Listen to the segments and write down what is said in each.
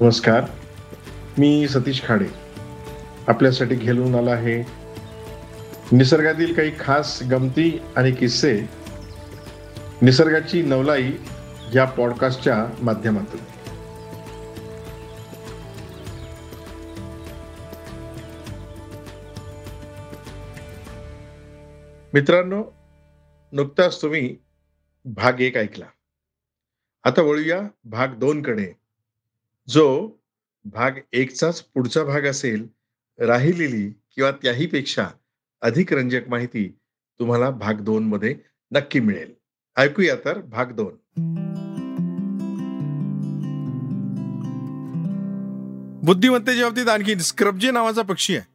नमस्कार मी सतीश खाडे. आपल्यासाठी घेऊन आला आहे निसर्गातील काही खास गमती आणि किस्से. निसर्गाची नवलाई या पॉडकास्टच्या माध्यमातून. मित्रांनो नुकताच तुम्ही भाग एक ऐकला. आता वळूया भाग दोन कडे. जो भाग एकचाच पुढचा भाग असेल राहिलेली किंवा त्याही पेक्षा अधिक रंजक माहिती तुम्हाला भाग दोन मध्ये नक्की मिळेल. ऐकूया तर भाग दोन. बुद्धिमत्तेच्या बाबतीत आणखी स्क्रबजे नावाचा पक्षी आहे.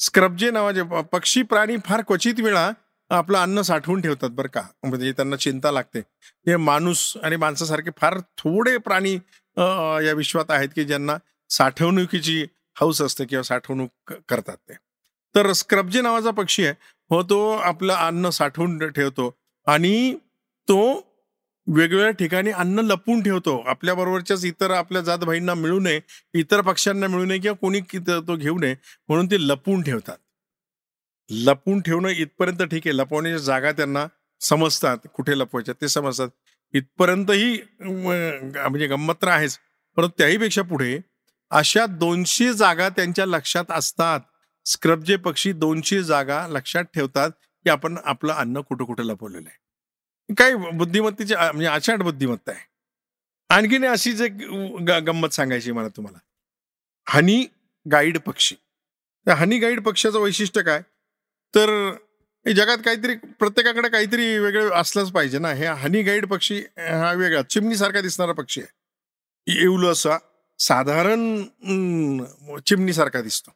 स्क्रबजे नावाचे पक्षी प्राणी फार क्वचित वेळा आपलं अन्न साठवून ठेवतात बरं का. म्हणजे त्यांना चिंता लागते. हे माणूस आणि माणसासारखे फार थोडे प्राणी या विश्वात आहेत की ज्यांना साठवणुकीची हौस असते किंवा साठवणूक करतात ते. तर स्क्रबजे नावाचा पक्षी आहे. हो तो आपलं अन्न साठवून ठेवतो आणि तो वेगवेगळ्या ठिकाणी अन्न लपून ठेवतो. आपल्या बरोबरच्याच इतर आपल्या जात भाईंना मिळू नये इतर पक्ष्यांना मिळू नये किंवा कोणी तो घेऊ नये म्हणून ते लपून ठेवतात. लपून ठेवणं इथपर्यंत ठीक आहे. लपवण्याच्या जागा त्यांना समजतात. कुठे लपवायच्या ते समजतात. इथपर्यंतही म्हणजे गंमत तर आहेच. परंतु त्याहीपेक्षा पुढे अशा दोनशे जागा त्यांच्या लक्षात असतात. स्क्रबजे पक्षी दोनशे जागा लक्षात ठेवतात की आपण आपलं अन्न कुठं कुठं लपवलेलं आहे. काय बुद्धिमत्तेची म्हणजे अचाट बुद्धिमत्ता आहे. आणखीन अशीच एक गंमत सांगायची मला तुम्हाला. हनी गाईड पक्षी. त्या हनी गाईड पक्षाचं वैशिष्ट्य काय? तर जगात काहीतरी प्रत्येकाकडे काहीतरी वेगळं असलंच पाहिजे ना. हे हनी गाईड पक्षी हा वेगळा चिमणीसारखा दिसणारा पक्षी आहे. येऊल असा साधारण चिमणीसारखा दिसतो.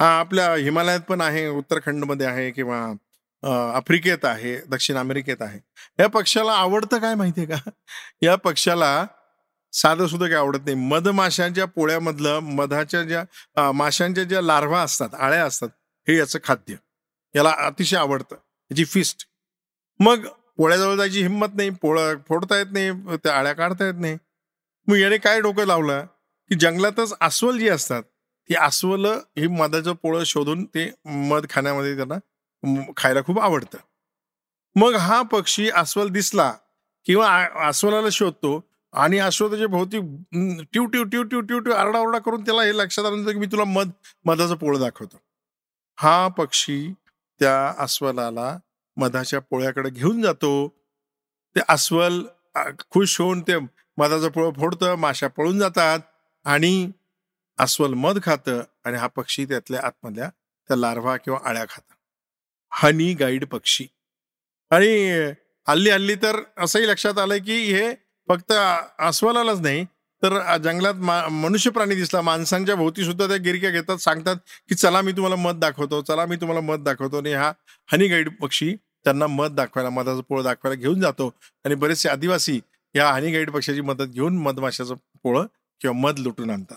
हा आपल्या हिमालयात पण आहे उत्तराखंडमध्ये आहे किंवा आफ्रिकेत आहे दक्षिण अमेरिकेत आहे. या पक्षाला आवडतं काय माहितीये का? या पक्षाला साधं सुद्धा काय आवडत नाही. मधमाशांच्या पोळ्यामधलं मधाच्या ज्या माशांच्या ज्या लार्वा असतात आळ्या असतात हे याचं खाद्य. याला अतिशय आवडतं. याची फिस्ट मग पोळ्याजवळ जायची हिंमत नाही. पोळं फोडता येत नाही. त्या आळ्या काढता येत नाही. मग याने काय डोकं लावलं? की जंगलातच अस्वल जी असतात ती अस्वल ही मधाचं पोळं शोधून ते मध खाण्यामध्ये त्यांना खायला खूप आवडतं. मग हा पक्षी अस्वल दिसला किंवा अस्वलाला शोधतो आणि अश्वताच्या भोवती ट्यू ट्यू ट्यू ट्यू ट्यू ट्यू आरडाओरडा करून त्याला हे लक्षात आलं की मी तुला मध मधाचं पोळं दाखवतो. हा पक्षी त्या अस्वलाला मधाच्या पोळ्याकडे घेऊन जातो. ते अस्वल खुश होऊन ते मधाचं पोळं फोडतं माशा पळून जातात आणि अस्वल मध खातं आणि हा पक्षी त्यातल्या आतमधल्या त्या लार्वा किंवा आळ्या खात. हनी गाईड पक्षी. आणि हल्ली हल्ली तर असंही लक्षात आलंय की हे फक्त अस्वलालाच नाही तर जंगलात मनुष्य प्राणी दिसला माणसांच्या भोवती सुद्धा त्या गिरक्या घेतात सांगतात की चला मी तुम्हाला मत दाखवतो चला मी तुम्हाला मत दाखवतो. आणि हा हनी गाईड पक्षी त्यांना मत दाखवायला मधाचं पोळं दाखवायला घेऊन जातो. आणि बरेचसे आदिवासी या हनी गाईड पक्षाची मदत घेऊन मधमाशाचं पोळं किंवा मध लुटून आणतात.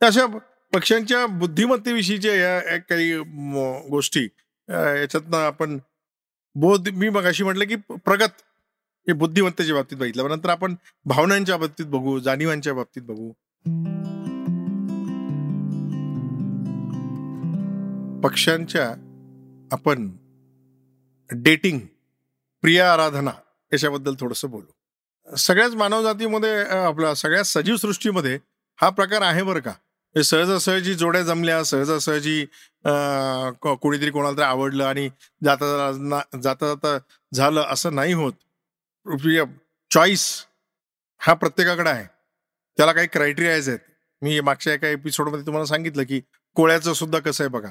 अशा पक्ष्यांच्या बुद्धिमत्तेविषयीच्या या काही गोष्टी याच्यातनं आपण बोध मी मग अशी म्हटलं की प्रगत हे बुद्धिमत्तेच्या बाबतीत बघितलं. नंतर आपण भावनांच्या बाबतीत बघू जाणीवांच्या बाबतीत बघू. पक्ष्यांच्या आपण डेटिंग प्रिया आराधना याच्याबद्दल थोडस बोलू. सगळ्याच मानवजातीमध्ये आपल्या सगळ्या सजीव सृष्टीमध्ये हा प्रकार आहे बरं का? सहजासहजी जोड्या जमल्या सहजासहजी कोणीतरी कोणाला तरी आवडलं आणि जाता जाता जाता झालं असं नाही होत. चॉईस हा प्रत्येकाकडे आहे. त्याला काही क्रायटेरियाज आहेत. मी मागच्या एका एपिसोडमध्ये तुम्हाला सांगितलं की कोळ्याचं सुद्धा कसं आहे बघा.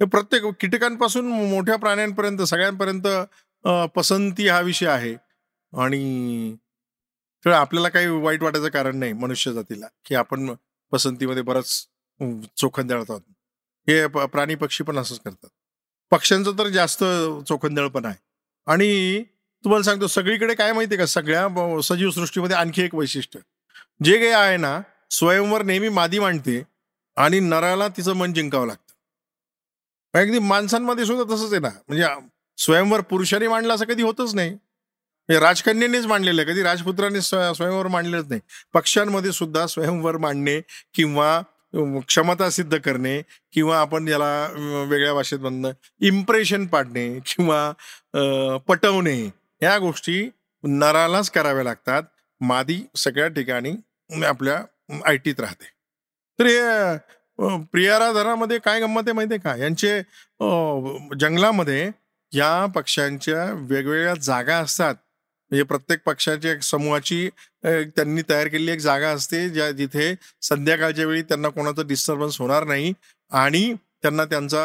प्रत्येक कीटकांपासून मोठ्या प्राण्यांपर्यंत सगळ्यांपर्यंत पसंती हा विषय आहे. आणि आपल्याला काही वाईट वाटायचं कारण नाही मनुष्य जातीला की आपण पसंतीमध्ये बरंच चोखंदळ आहोत. हे प्राणी पक्षी पण असंच करतात. पक्ष्यांचं तर जास्त चोखंदळ पण आहे. आणि तुम्हाला सांगतो सगळीकडे काय माहितीये का? सगळ्या सजीव सृष्टीमध्ये आणखी एक वैशिष्ट्य. जे काही आहे ना स्वयंवर नेहमी मादी मांडते आणि नराला तिचं मन जिंकावं लागतं. अगदी माणसांमध्ये सुद्धा तसंच आहे ना. म्हणजे स्वयंवर पुरुषांनी मांडलं असं कधी होतच नाही. राजकन्यांनीच राजकन्यानेच मांडलेलं आहे. कधी राजपुत्राने स्वयंवर मांडलेलंच नाही. पक्षांमध्ये सुद्धा स्वयंवर मांडणे किंवा क्षमता सिद्ध करणे किंवा आपण याला वेगळ्या भाषेत म्हणणं इम्प्रेशन पाडणे किंवा पटवणे. या गोष्टी नरालाच कराव्या लागतात. मादी सगळ्या ठिकाणी आपल्या आय टीत राहते. तर हे प्रियाराधनामध्ये काय गंमत आहे माहिती आहे का? यांचे जंगलामध्ये या पक्ष्यांच्या वेगवेगळ्या जागा असतात. म्हणजे प्रत्येक पक्षाच्या एक समूहाची त्यांनी तयार केलेली एक जागा असते ज्या जिथे संध्याकाळच्या वेळी त्यांना कोणाचं डिस्टर्बन्स होणार नाही आणि त्यांना त्यांचा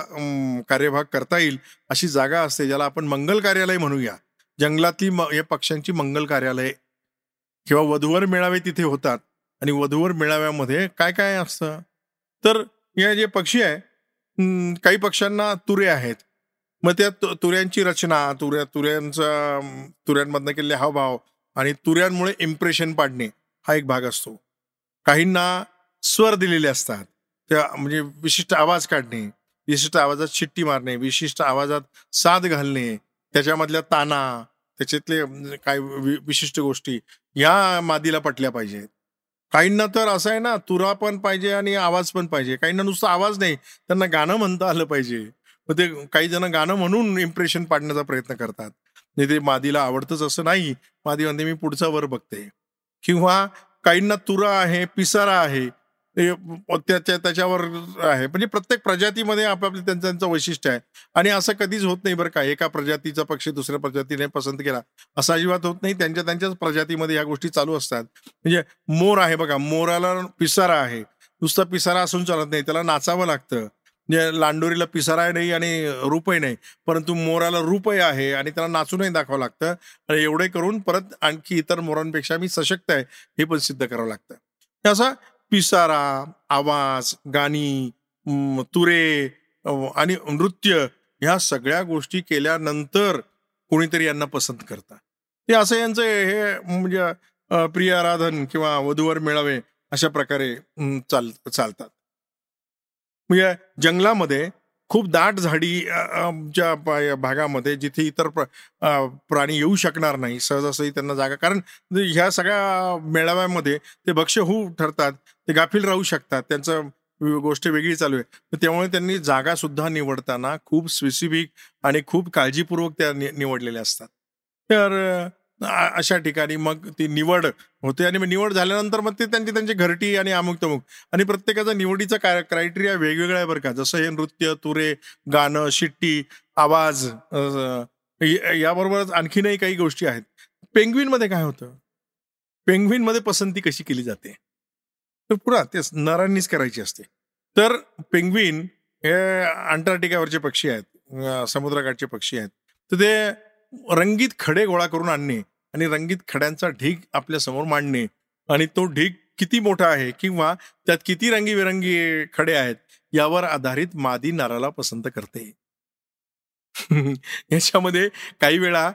कार्यभाग करता येईल अशी जागा असते ज्याला आपण मंगल कार्यालय म्हणूया. जंगलातली या पक्ष्यांची मंगल कार्यालय किंवा वधूवर मेळावे तिथे होतात. आणि वधूवर मेळाव्यामध्ये काय काय असतं? तर या जे पक्षी आहे काही पक्ष्यांना तुरे आहेत. मग त्या तुऱ्यांची रचना तुऱ्या तुऱ्यांचा तुऱ्यांमधनं केलेले हावभाव आणि तुऱ्यांमुळे इम्प्रेशन पाडणे हा एक भाग असतो. काहींना स्वर दिलेले असतात. त्या म्हणजे विशिष्ट आवाज काढणे विशिष्ट आवाजात शिट्टी मारणे विशिष्ट आवाजात साथ घालणे त्याच्यामधल्या ताना त्याच्यातले म्हणजे काय विशिष्ट गोष्टी या मादीला पटल्या पाहिजेत. काहींना तर असं आहे ना तुरा पण पाहिजे आणि आवाज पण पाहिजे. काहींना नुसतं आवाज नाही त्यांना गाणं म्हणता आलं पाहिजे. मग ते काही जण गाणं म्हणून इम्प्रेशन पाडण्याचा प्रयत्न करतात. नाही ते मादीला आवडतच असं नाही. मादी म्हणते मी पुढचा वर बघते. किंवा काहींना तुरा आहे पिसारा आहे त्याच्या त्याच्यावर आहे. म्हणजे प्रत्येक प्रजातीमध्ये आपापले त्यांचं त्यांचं वैशिष्ट्य आहे. आणि असं कधीच होत नाही बरं का. एका प्रजातीचा पक्षी दुसऱ्या प्रजातीने पसंत केला. असा अजिबात होत नाही. त्यांच्या त्यांच्याच प्रजातीमध्ये या गोष्टी चालू असतात. म्हणजे मोर आहे बघा. मोराला पिसारा आहे. नुसता पिसारा असून चालत नाही. त्याला नाचावं लागतं. म्हणजे लांडोरीला पिसाराय नाही आणि रूपही नाही. परंतु मोराला रूपही आहे आणि त्याला नाचूनही दाखवावं लागतं. आणि एवढे करून परत आणखी इतर मोरांपेक्षा मी सशक्त आहे. हे पण सिद्ध करावं लागतं. असं पिसारा आवाज गाणी तुरे आणि नृत्य ह्या सगळ्या गोष्टी केल्यानंतर कोणीतरी यांना पसंत करतात. ते असं यांचं हे म्हणजे प्रिय आराधन किंवा वधूवर मेळावे अशा प्रकारे चाल चालतात. म्हणजे जंगलामध्ये खूप दाट झाडी च्या भागामध्ये जिथे इतर प्राणी येऊ शकणार नाही सहजासहजी त्यांना जागा. कारण ह्या सगळ्या मेळाव्यामध्ये ते भक्ष्य होऊ ठरतात ते गाफील राहू शकतात त्यांचं गोष्ट वेगळी चालू आहे. त्यामुळे त्यांनी जागा सुद्धा निवडताना खूप स्पेसिफिक आणि खूप काळजीपूर्वक त्या निवडलेल्या असतात. तर अशा ठिकाणी मग ती निवड होते आणि मग निवड झाल्यानंतर मग ते त्यांची त्यांची घरटी आणि अमुक तमुक आणि प्रत्येकाचा निवडीचा क्रायटेरिया वेगवेगळा आहे बरं का. जसं हे नृत्य तुरे गाणं शिट्टी आवाज याबरोबरच आणखीनही काही गोष्टी आहेत. पेंग्विनमध्ये काय होतं? पेंग्विनमध्ये पसंती कशी केली जाते? तर पुरा ते नरांनीच करायची असते. तर पेंग्विन हे अंटार्क्टिकावरचे पक्षी आहेत समुद्रकाठचे पक्षी आहेत. तर ते रंगीत खडे गोळा करून आणणे आणि रंगीत खड्यांचा ढीग आपल्यासमोर मांडणे. आणि तो ढीग किती मोठा आहे किंवा त्यात किती रंगीबेरंगी खडे आहेत यावर आधारित मादी नाराला पसंत करते. याच्यामध्ये काही वेळा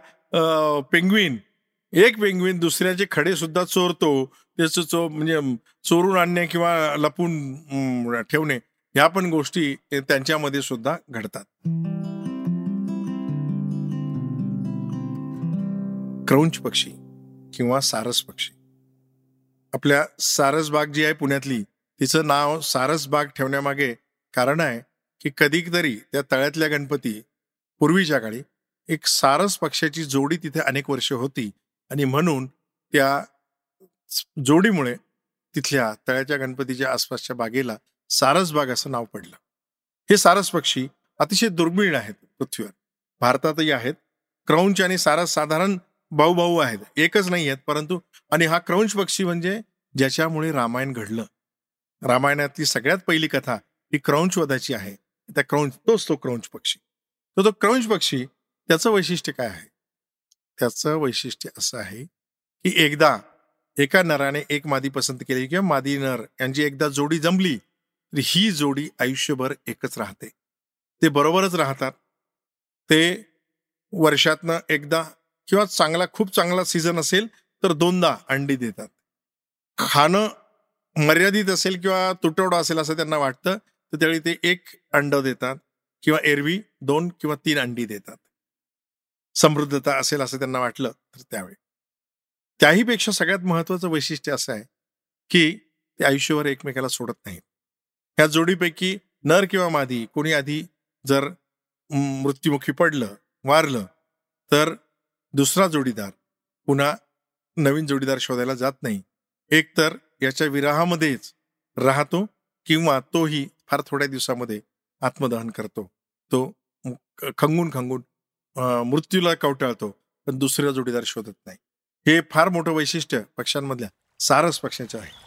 पेंग्विन एक पेंग्विन दुसऱ्याचे खडे सुद्धा चोरतो. त्याचं चो म्हणजे चोरून आणणे किंवा लपून ठेवणे ह्या पण गोष्टी त्यांच्यामध्ये सुद्धा घडतात. क्रौंच पक्षी किंवा सारस पक्षी. आपल्या सारसबाग जी आहे पुण्यातली तिचं नाव सारसबाग ठेवण्यामागे कारण आहे की कधीतरी त्या तळ्यातल्या गणपती पूर्वीच्या काळी एक सारस पक्षाची जोडी तिथे अनेक वर्ष होती आणि म्हणून त्या जोडीमुळे तिथल्या तळ्याच्या गणपतीच्या आसपासच्या बागेला सारसबाग असं नाव पडलं. हे सारस पक्षी अतिशय दुर्मिळ आहेत पृथ्वीवर. भारतातही आहेत. क्रौंच आणि सारस साधारण भाऊ भाऊ आहेत. एकच नाही आहेत परंतु आणि हा क्रौंश पक्षी म्हणजे ज्याच्यामुळे रामायण घडलं. रामायणातली सगळ्यात पहिली कथा ही क्रौंशवधाची आहे. त्या क्रौंश तोच तो क्रौंश पक्षी. तर तो क्रौंश पक्षी त्याचं वैशिष्ट्य काय आहे? त्याचं वैशिष्ट्य असं आहे की एकदा एका नराने एक मादी पसंत केली किंवा मादी नर यांची एकदा जोडी जमली तर ही जोडी आयुष्यभर एकच राहते. ते बरोबरच राहतात. ते वर्षातनं एकदा किंवा चांगला खूप चांगला सीझन असेल तर दोनदा अंडी देतात. खाणं मर्यादित असेल किंवा तुटवडा असेल असं त्यांना वाटतं तर त्यावेळी ते एक अंड देतात किंवा एरवी दोन किंवा तीन अंडी देतात. समृद्धता असेल असं त्यांना वाटलं तर त्यावेळी. त्याहीपेक्षा सगळ्यात महत्वाचं वैशिष्ट्य असं आहे की ते आयुष्यभर एकमेकाला सोडत नाहीत. ह्या जोडीपैकी नर किंवा मादी कोणी आधी जर मृत्युमुखी पडलं वारलं तर दुसरा जोडीदार. पुन्हा नवीन जोडीदार शोधायला जात नाही. एक तर याच्या विराहामध्येच राहतो किंवा तोही फार थोड्या दिवसामध्ये आत्मदहन करतो. तो खंगून खंगून मृत्यूला कवटाळतो पण दुसरा जोडीदार शोधत नाही. हे फार मोठं वैशिष्ट्य पक्ष्यांमधल्या सारस पक्ष्याचं आहे.